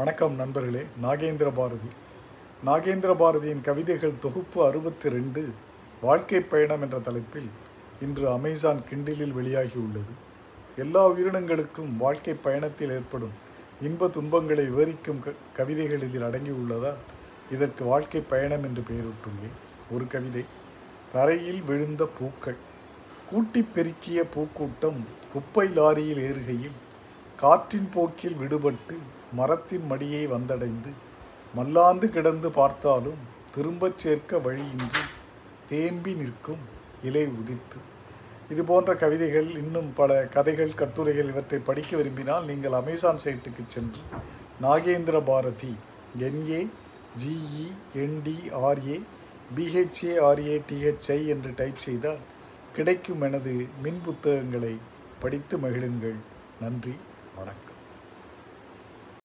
வணக்கம் நண்பர்களே நாகேந்திர பாரதி. நாகேந்திர பாரதியின் கவிதைகள் தொகுப்பு அறுபத்தி ரெண்டு வாழ்க்கை பயணம் என்ற தலைப்பில் இன்று அமேசான் கிண்டிலில் வெளியாகியுள்ளது எல்லா உயிரினங்களுக்கும் வாழ்க்கை பயணத்தில் ஏற்படும் இன்ப துன்பங்களை விவரிக்கும் க கவிதைகள் இதில் அடங்கியுள்ளதால் இதற்கு வாழ்க்கை பயணம் என்று பெயரிட்டுள்ளேன். ஒரு கவிதை தரையில் விழுந்த பூக்கள். கூட்டிப் பெருக்கிய பூக்கூட்டம் குப்பை லாரியில் ஏறுகையில் காற்றின் போக்கில் விடுபட்டு மரத்தின் மடியை வந்தடைந்து மல்லாந்து கிடந்து பார்த்தாலும் திரும்பச் சேர்க்க வழியின்றி தேம்பி நிற்கும் இலை உதிர்த்து. இது போன்ற கவிதைகள் இன்னும் பல கதைகள் கட்டுரைகள் இவற்றை படிக்க விரும்பினால் நீங்கள் அமேசான் சைட்டுக்கு சென்று Nagendra Bharathi NA GE NDRA BHARA THI என்று டைப் செய்தால் கிடைக்கும் எனது மின் புத்தகங்களை படித்து மகிழுங்கள். நன்றி வணக்கம்.